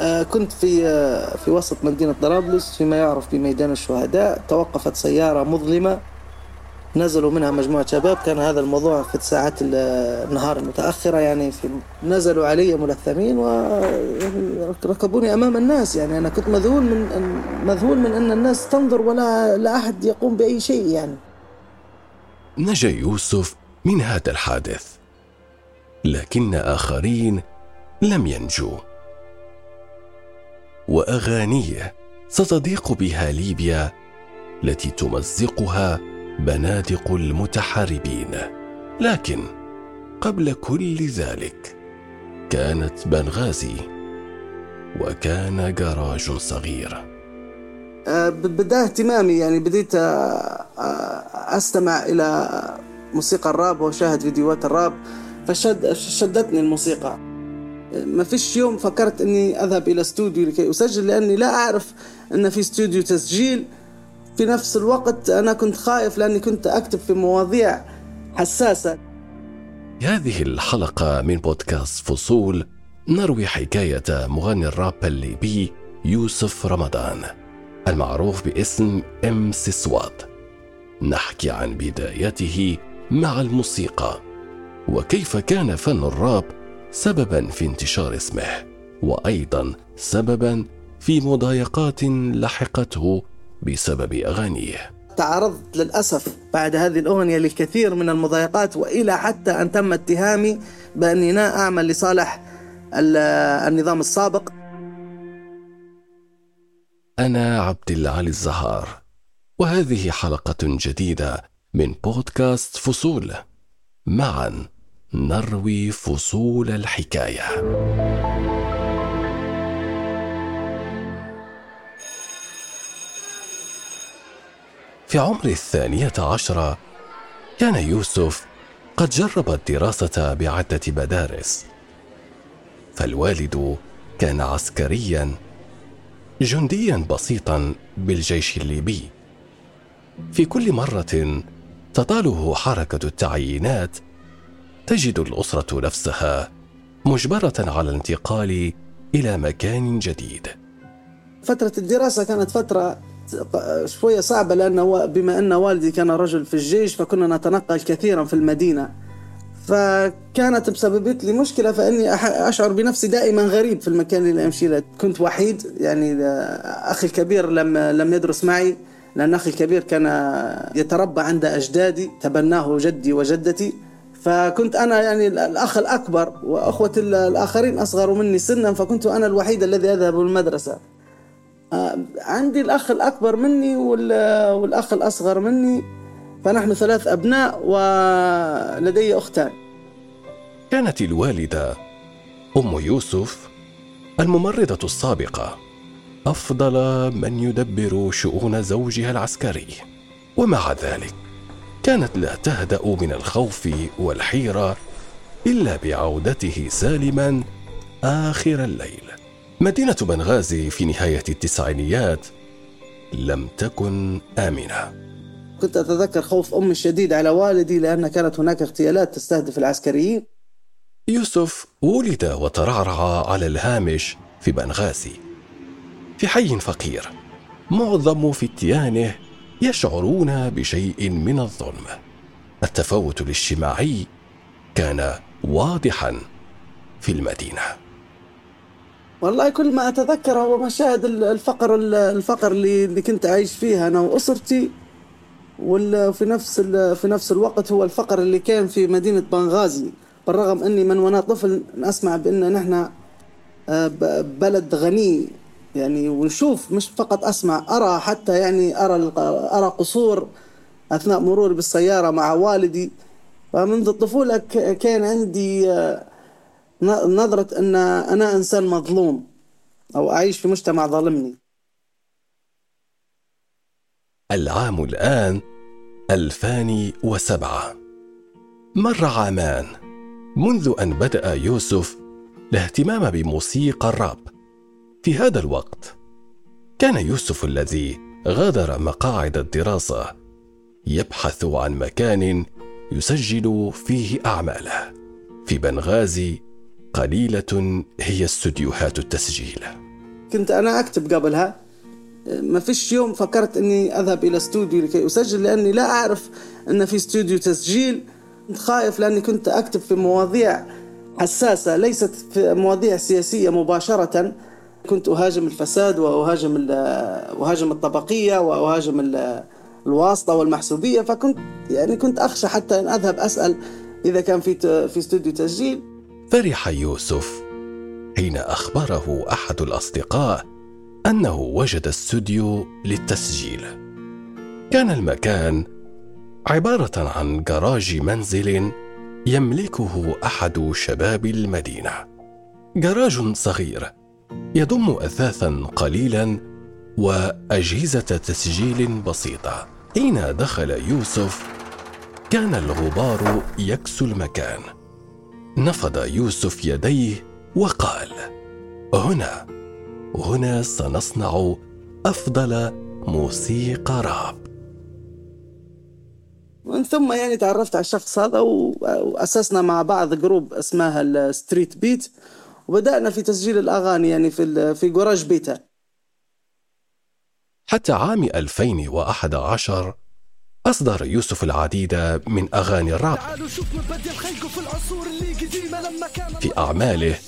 آه، كنت في آه، في وسط مدينة طرابلس فيما يعرف بميدان الشهداء. توقفت سيارة مظلمة. نزلوا منها مجموعة شباب. كان هذا الموضوع في ساعات النهار المتأخرة. يعني في نزلوا علي ملثمين وركبوني أمام الناس. يعني أنا كنت مذهول من مذهول من أن الناس تنظر ولا لا أحد يقوم بأي شيء يعني. نجا يوسف من هذا الحادث لكن آخرين لم ينجوا وأغانيه. ستضيق بها ليبيا التي تمزقها بنادق المتحاربين. لكن قبل كل ذلك كانت بنغازي وكان جراج صغير. أه، بدا اهتمامي يعني بديت أه، أه، أستمع إلى موسيقى الراب وأشاهد فيديوهات الراب فشدتني الموسيقى. ما فيش يوم فكرت إني أذهب إلى استوديو لكي أسجل لأني لا أعرف إن في استوديو تسجيل. في نفس الوقت أنا كنت خايف لأني كنت أكتب في مواضيع حساسة. هذه الحلقة من بودكاست فصول نروي حكاية مغني الراب الليبي يوسف رمضان المعروف باسم إم سسواد نحكي عن بدايته مع الموسيقى. وكيف كان فن الراب سببا في انتشار اسمه وأيضا سببا في مضايقات لحقته بسبب أغانيه. تعرضت للأسف بعد هذه الأغنية للكثير من المضايقات وإلى حتى أن تم اتهامي بأني لا أعمل لصالح النظام السابق. أنا عبد العلي الزهار وهذه حلقة جديدة من بودكاست فصول. معا. نروي فصول الحكاية. في عمر الثانية عشرة كان يوسف قد جرب الدراسة بعدة مدارس. فالوالد كان عسكريا جنديا بسيطا بالجيش الليبي. في كل مرة تطاله حركة التعيينات تجد الأسرة نفسها مجبرة على الانتقال إلى مكان جديد. فترة الدراسة كانت فترة شوية صعبة لأنه بما أن والدي كان رجل في الجيش فكنا نتنقل كثيرا في المدينة. فكانت مسببت لي مشكلة فإني أشعر بنفسي دائما غريب في المكان اللي أمشي له كنت وحيد يعني أخي الكبير لم لم يدرس معي لأن أخي الكبير كان يتربى عند أجدادي تبناه جدي وجدتي. فكنت أنا يعني الأخ الأكبر وأخوة الآخرين أصغر مني سنا فكنت أنا الوحيد الذي أذهب المدرسة آه، عندي الأخ الأكبر مني والأخ الأصغر مني فنحن ثلاث أبناء ولدي أختان. كانت الوالدة أم يوسف الممرضة السابقة. أفضل من يدبر شؤون زوجها العسكري. ومع ذلك كانت لا تهدأ من الخوف والحيرة إلا بعودته سالما آخر الليل. مدينة بنغازي في نهاية التسعينيات لم تكن آمنة. كنت أتذكر خوف أمي الشديد على والدي لأن كانت هناك اغتيالات تستهدف العسكريين. يوسف ولد وترعرع على الهامش في بنغازي. في حي فقير معظم فتيانه يشعرون بشيء من الظلم. التفاوت الاجتماعي كان واضحا في المدينة. والله كل ما أتذكر هو مشاهد الفقر الفقر اللي كنت عايش فيها أنا وأسرتي. وفي نفس في نفس الوقت هو الفقر اللي كان في مدينة بنغازي. بالرغم أني من وأنا طفل أسمع بأن نحن آه، بلد غني. يعني ونشوف مش فقط أسمع أرى حتى يعني أرى أرى قصور أثناء مروري بالسيارة مع والدي. فمنذ الطفولة كان عندي آه، نظرة أن أنا إنسان مظلوم أو أعيش في مجتمع ظالمني العام الآن 2007 مر عامان منذ أن بدأ يوسف الاهتمام بموسيقى الراب. في هذا الوقت كان يوسف الذي غادر مقاعد الدراسة يبحث عن مكان يسجل فيه أعماله. في بنغازي قليلة هي استديوهات التسجيل. كنت أنا أكتب قبلها ما فيش يوم فكرت أني أذهب إلى استوديو لكي أسجل لأني لا أعرف أن في استوديو تسجيل. كنت خايف لأني كنت أكتب في مواضيع حساسة ليست في مواضيع سياسية مباشرة. كنت أهاجم الفساد وأهاجم أهاجم الطبقية وأهاجم الواسطة والمحسوبية فكنت يعني كنت أخشى حتى أن أذهب أسأل إذا كان في في استوديو تسجيل. فرح يوسف حين أخبره أحد الأصدقاء أنه وجد استوديو للتسجيل. كان المكان عبارة عن جراج منزل يملكه أحد شباب المدينة. جراج صغير يضم أثاثا قليلا وأجهزة تسجيل بسيطة. حين دخل يوسف كان الغبار يكسو المكان. نفض يوسف يديه وقال هنا هنا سنصنع أفضل موسيقى راب. ومن ثم يعني تعرفت على الشخص هذا وأسسنا مع بعض group اسمها ال Street Beat وبدأنا في تسجيل الأغاني يعني في في جراج بيتا. حتى عام 2011 أصدر يوسف العديد من أغاني الراب. في أعماله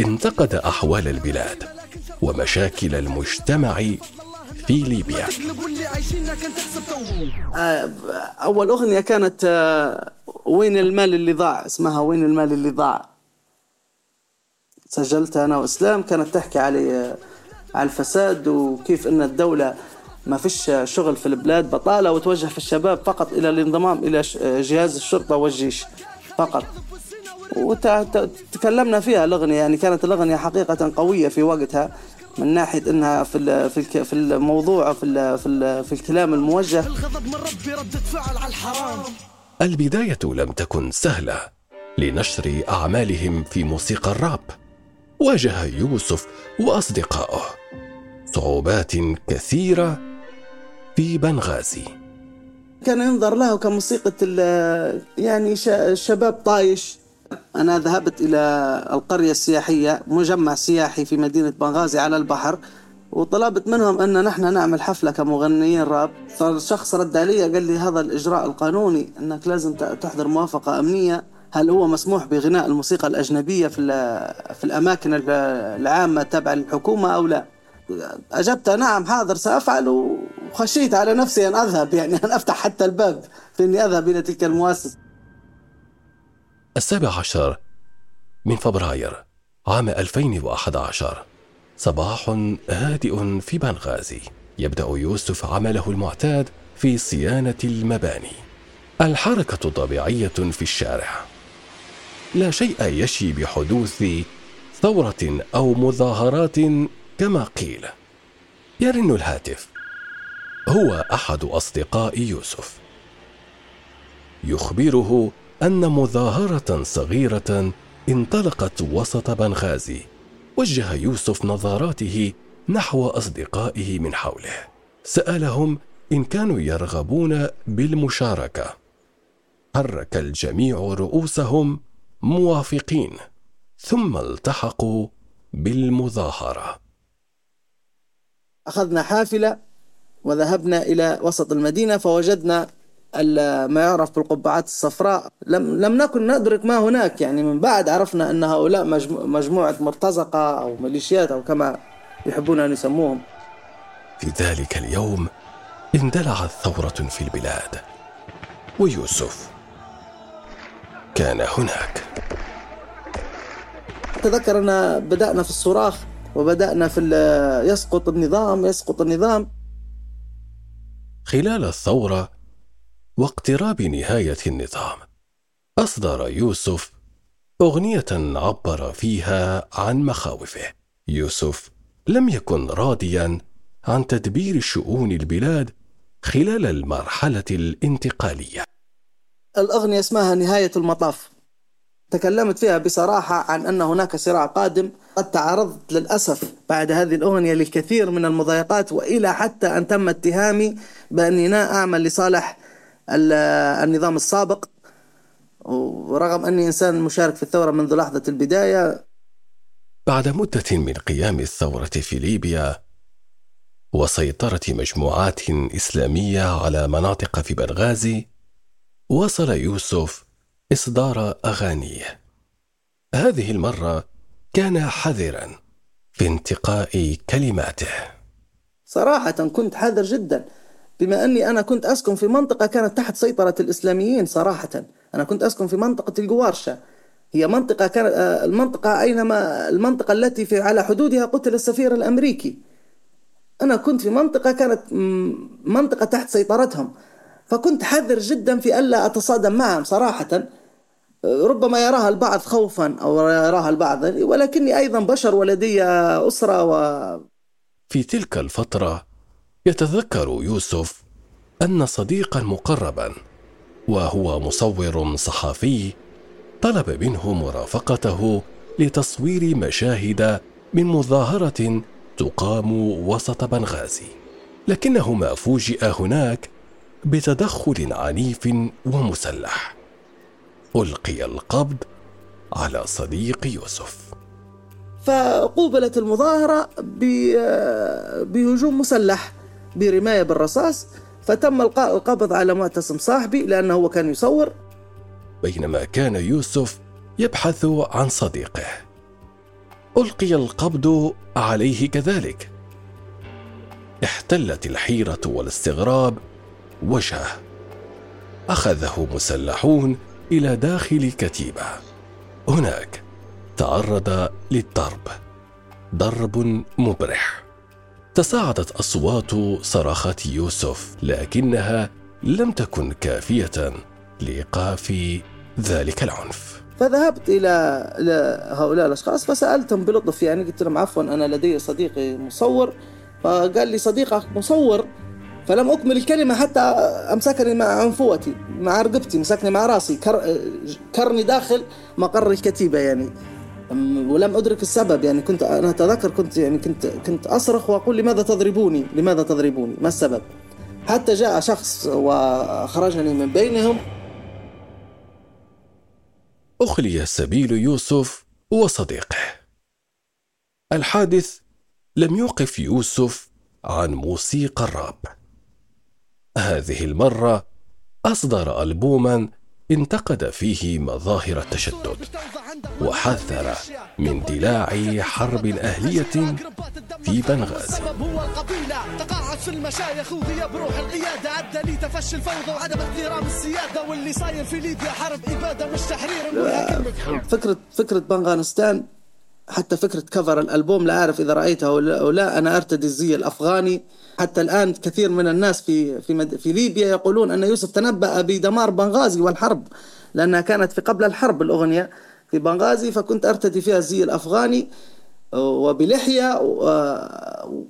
انتقد أحوال البلاد ومشاكل المجتمع في ليبيا. آه، أول أغنية كانت آه، وين المال اللي ضاع؟ اسمها وين المال اللي ضاع. سجلتها أنا وإسلام كانت تحكي على آه، على الفساد وكيف أن الدولة ما فيش شغل في البلاد بطالة وتوجه في الشباب فقط إلى الانضمام إلى جهاز الشرطة والجيش فقط. وتكلمنا فيها الأغنية يعني كانت الأغنية حقيقة قوية في وقتها من ناحية أنها في في في الموضوع في في في الكلام الموجه. الغضب من ربي ردة فعل على الحرام البداية لم تكن سهلة لنشر أعمالهم في موسيقى الراب. واجه يوسف وأصدقائه صعوبات كثيرة في بنغازي. كان ينظر له كموسيقى يعني شباب طايش. أنا ذهبت إلى القرية السياحية مجمع سياحي في مدينة بنغازي على البحر وطلبت منهم أن نحن نعمل حفلة كمغنيين راب. فالشخص رد علي قال لي هذا الإجراء القانوني أنك لازم تحضر موافقة أمنية. هل هو مسموح بغناء الموسيقى الأجنبية في, في الأماكن العامة تبع الحكومة أو لا؟ أجبت نعم حاضر سأفعل وخشيت على نفسي أن أذهب يعني أن أفتح حتى الباب في أني أذهب إلى تلك المؤسسة. السابع عشر من فبراير عام 2011 صباح هادئ في بنغازي. يبدأ يوسف عمله المعتاد في صيانة المباني. الحركة طبيعية في الشارع. لا شيء يشي بحدوث ثورة أو مظاهرات كما قيل. يرن الهاتف. هو أحد أصدقاء يوسف. يخبره أن مظاهرة صغيرة انطلقت وسط بنغازي. وجه يوسف نظاراته نحو أصدقائه من حوله. سألهم إن كانوا يرغبون بالمشاركة. حرك الجميع رؤوسهم موافقين ثم التحقوا بالمظاهرة. أخذنا حافلة وذهبنا إلى وسط المدينة فوجدنا ما يعرف بالقبعات الصفراء. لم لم نكن ندرك ما هناك يعني من بعد عرفنا أن هؤلاء مجموعة مرتزقة أو ميليشيات أو كما يحبون أن يسموهم. في ذلك اليوم اندلعت ثورة في البلاد ويوسف كان هناك. تذكر أن بدأنا في الصراخ وبدأنا في يسقط النظام يسقط النظام. خلال الثورة واقتراب نهاية النظام أصدر يوسف أغنية عبر فيها عن مخاوفه. يوسف لم يكن راضيا عن تدبير شؤون البلاد خلال المرحلة الانتقالية. الأغنية اسمها نهاية المطاف. تكلمت فيها بصراحة عن أن هناك صراع قادم قد تعرضت للأسف بعد هذه الأغنية للكثير من المضايقات وإلى حتى أن تم اتهامي بأني لا أعمل لصالح النظام السابق ورغم أني إنسان مشارك في الثورة منذ لحظة البداية. بعد مدة من قيام الثورة في ليبيا وسيطرة مجموعات إسلامية على مناطق في بنغازي واصل يوسف إصدار أغانيه. هذه المرة كان حذرا في انتقاء كلماته. صراحة كنت حذر جدا بما أني أنا كنت أسكن في منطقة كانت تحت سيطرة الإسلاميين صراحة. أنا كنت أسكن في منطقة القوارشة هي منطقة كانت آه، المنطقة أينما المنطقة التي في على حدودها قتل السفير الأمريكي. أنا كنت في منطقة كانت منطقة تحت سيطرتهم. فكنت حذر جدا في ألا أتصادم معهم صراحة. ربما يراها البعض خوفا أو يراها البعض ولكني أيضا بشر ولدي أسرة و في تلك الفترة يتذكر يوسف أن صديقا مقربا وهو مصور صحفي طلب منه مرافقته لتصوير مشاهد من مظاهرة تقام وسط بنغازي لكنهما فوجئ هناك بتدخل عنيف ومسلح. ألقي القبض على صديق يوسف. فقوبلت المظاهرة بهجوم مسلح برماية بالرصاص فتم إلقاء القبض على معتصم صاحبي لأنه هو كان يصور. بينما كان يوسف يبحث عن صديقه. ألقي القبض عليه كذلك. احتلت الحيرة والاستغراب وجهه. أخذه مسلحون إلى داخل الكتيبة. هناك تعرض للضرب. ضرب مبرح. تصاعدت أصوات صراخات يوسف لكنها لم تكن كافية لإيقاف ذلك العنف. فذهبت إلى هؤلاء الأشخاص فسألتهم بلطف يعني قلت لهم عفوا أنا لدي صديقي مصور. فقال لي صديقك مصور؟ فلم أكمل الكلمة حتى أمسكني مع عنفوتي مع رقبتي مسكني مع راسي كر... كرني داخل مقر الكتيبة يعني. ولم أدرك السبب يعني كنت أنا أتذكر كنت يعني كنت كنت أصرخ وأقول لماذا تضربوني؟ لماذا تضربوني؟ ما السبب؟ حتى جاء شخص وأخرجني من بينهم. أخلي سبيل يوسف وصديقه. الحادث لم يوقف يوسف عن موسيقى الراب. هذه المرة أصدر ألبوما انتقد فيه مظاهر التشدد وحذر من دلاع حرب أهلية في بنغازي. هو القبيلة تقاعد في المشايخ وغياب روح القيادة أدى تفشي الفوضى وعدم احترام السيادة واللي صاير في ليبيا حرب إبادة مش تحرير فكرة فكرة بنغانستان حتى فكرة كفر الألبوم لا أعرف إذا رأيته أو لا أنا أرتدي الزي الأفغاني. حتى الآن كثير من الناس في في مد... في ليبيا يقولون أن يوسف تنبأ بدمار بنغازي والحرب لأنها كانت في قبل الحرب الأغنية في بنغازي فكنت أرتدي فيها الزي الأفغاني وبلحية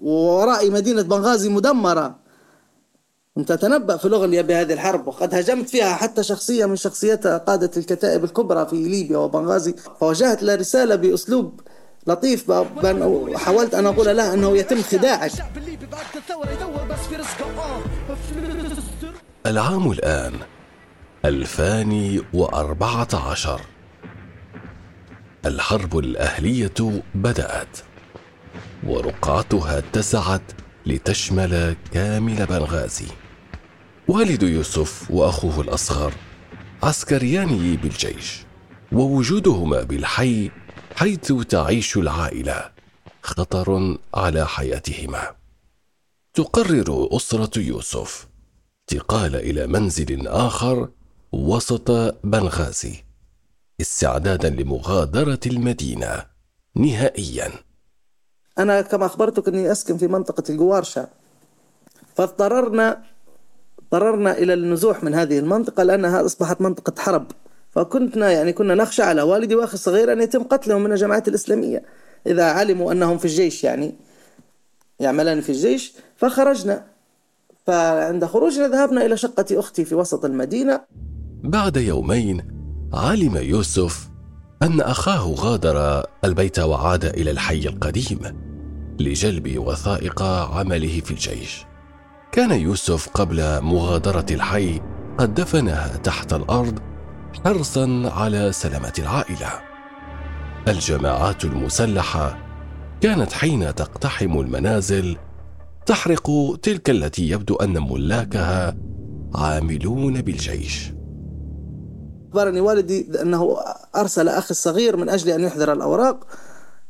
وورائي مدينة بنغازي مدمرة. كنت أتنبأ في الأغنية بهذه الحرب وقد هجمت فيها حتى شخصية من شخصيات قادة الكتائب الكبرى في ليبيا وبنغازي فوجهت له رسالة بأسلوب لطيف حاولت أن أقول لها أنه يتم خداعك. العام الآن 2014 الحرب الأهلية بدأت ورقعتها اتسعت لتشمل كامل بنغازي. والد يوسف وأخوه الأصغر عسكريان بالجيش ووجودهما بالحي حيث تعيش العائلة خطر على حياتهما. تقرر أسرة يوسف انتقال إلى منزل آخر وسط بنغازي استعدادا لمغادرة المدينة نهائيا. أنا كما أخبرتك أني أسكن في منطقة الجوارشة فاضطررنا اضطررنا إلى النزوح من هذه المنطقة لأنها أصبحت منطقة حرب. فكنتنا يعني كنا نخشى على والدي وأخي الصغير أن يتم قتلهم من الجماعات الإسلامية. إذا علموا أنهم في الجيش يعني يعملان في الجيش فخرجنا. فعند خروجنا ذهبنا إلى شقة أختي في وسط المدينة. بعد يومين علم يوسف أن أخاه غادر البيت وعاد إلى الحي القديم لجلب وثائق عمله في الجيش. كان يوسف قبل مغادرة الحي قد دفنها تحت الأرض حرصا على سلامة العائلة. الجماعات المسلحة كانت حين تقتحم المنازل تحرق تلك التي يبدو أن ملاكها عاملون بالجيش. أخبرني والدي أنه أرسل أخي الصغير من أجل أن يحضر الأوراق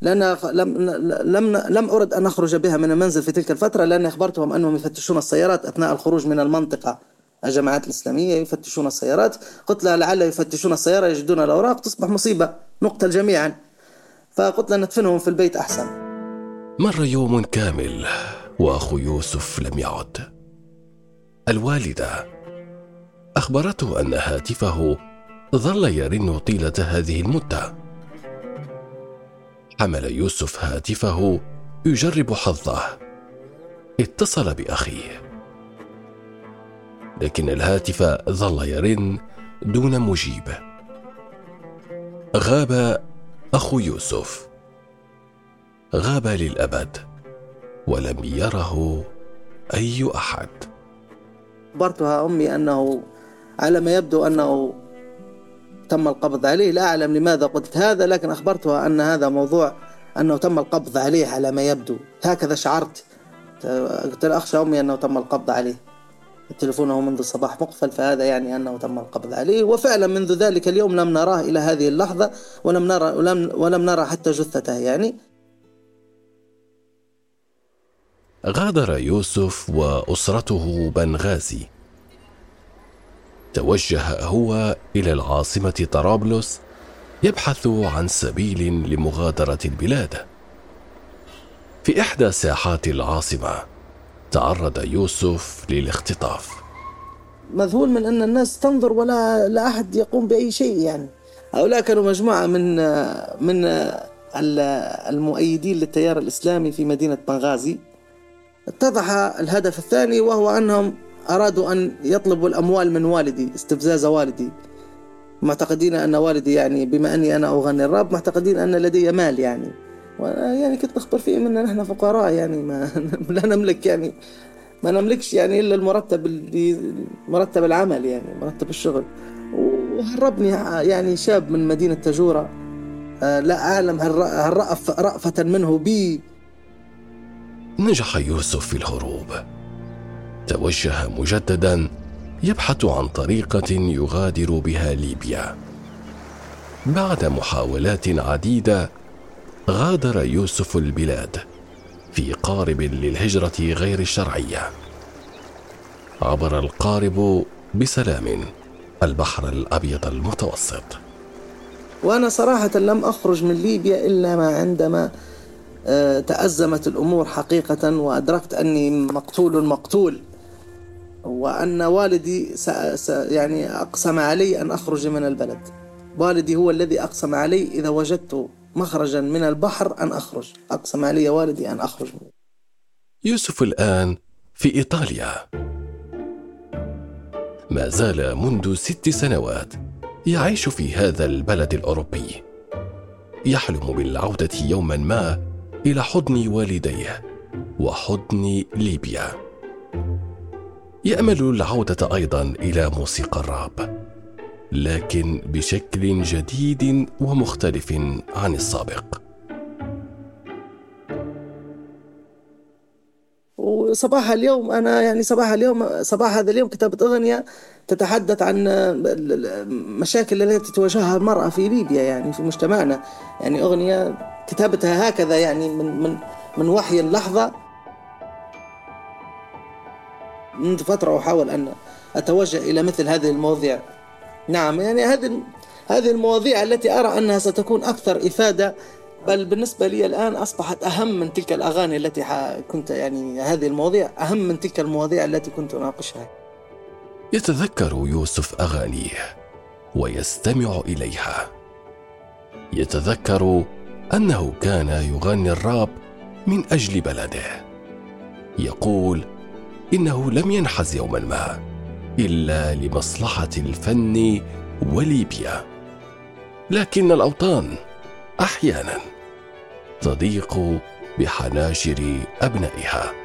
لأن لم لم لم أرد أن أخرج بها من المنزل في تلك الفترة لأني أخبرتهم أنهم يفتشون السيارات أثناء الخروج من المنطقة. الجماعات الإسلامية يفتشون السيارات. قلت لها لعل يفتشون السيارة يجدون الأوراق تصبح مصيبة نقتل جميعا. فقلت لها ندفنهم في البيت أحسن. مر يوم كامل وأخو يوسف لم يعد. الوالدة أخبرته أن هاتفه ظل يرن طيلة هذه المدة. حمل يوسف هاتفه يجرب حظه. اتصل بأخيه. لكن الهاتف ظل يرن دون مجيب. غاب أخو يوسف. غاب للأبد ولم يره أي أحد. أخبرتها أمي أنه على ما يبدو أنه تم القبض عليه لا أعلم لماذا قلت هذا لكن أخبرتها أن هذا موضوع أنه تم القبض عليه على ما يبدو. هكذا شعرت. قلت أخشى أمي أنه تم القبض عليه. تلفونه منذ الصباح مقفل فهذا يعني أنه تم القبض عليه. وفعلا منذ ذلك اليوم لم نراه إلى هذه اللحظة ولم نرى ولم, ولم نرى حتى جثته يعني. غادر يوسف وأسرته بنغازي. توجه هو إلى العاصمة طرابلس يبحث عن سبيل لمغادرة البلاد. في إحدى ساحات العاصمة تعرض يوسف للاختطاف. مذهول من أن الناس تنظر ولا لا أحد يقوم بأي شيء يعني. هؤلاء كانوا مجموعة من من المؤيدين للتيار الإسلامي في مدينة بنغازي. اتضح الهدف الثاني وهو أنهم أرادوا أن يطلبوا الأموال من والدي استفزاز والدي. معتقدين أن والدي يعني بما أني أنا أغني الراب معتقدين أن لدي مال يعني. وأنا يعني كنت أخبر فيهم أن نحن فقراء يعني ما لا نملك يعني ما نملكش يعني إلا المرتب مرتب العمل يعني مرتب الشغل. وهربني يعني شاب من مدينة تجورة. آه، لا أعلم هل رأفة منه بي. نجح يوسف في الهروب. توجه مجددا يبحث عن طريقة يغادر بها ليبيا. بعد محاولات عديدة غادر يوسف البلاد في قارب للهجرة غير الشرعية. عبر القارب بسلام البحر الأبيض المتوسط. وأنا صراحة لم أخرج من ليبيا إلا ما عندما آه، تأزمت الأمور حقيقة وأدركت أني مقتول مقتول. وأن والدي س... س... يعني أقسم علي أن أخرج من البلد. والدي هو الذي أقسم علي إذا وجدت مخرجا من البحر أن أخرج. أقسم علي والدي أن أخرج. يوسف الآن في إيطاليا. ما زال منذ ست سنوات يعيش في هذا البلد الأوروبي. يحلم بالعودة يوما ما إلى حضن والديه وحضن ليبيا. يأمل العودة أيضا إلى موسيقى الراب لكن بشكل جديد ومختلف عن السابق. وصباح اليوم أنا يعني صباح اليوم صباح هذا اليوم كتبت أغنية تتحدث عن المشاكل التي تواجهها المرأة في ليبيا يعني في مجتمعنا. يعني أغنية كتابتها هكذا يعني من من من وحي اللحظة. منذ فترة أحاول أن أتوجه إلى مثل هذه المواضيع. نعم يعني هذه هذه المواضيع التي أرى أنها ستكون أكثر إفادة بل بالنسبة لي الآن أصبحت أهم من تلك الأغاني التي كنت يعني هذه المواضيع أهم من تلك المواضيع التي كنت أناقشها. يتذكر يوسف أغانيه ويستمع إليها. يتذكر أنه كان يغني الراب من أجل بلده. يقول إنه لم ينحز يوما ما إلا لمصلحة الفن وليبيا. لكن الأوطان أحيانا تضيق بحناجر أبنائها.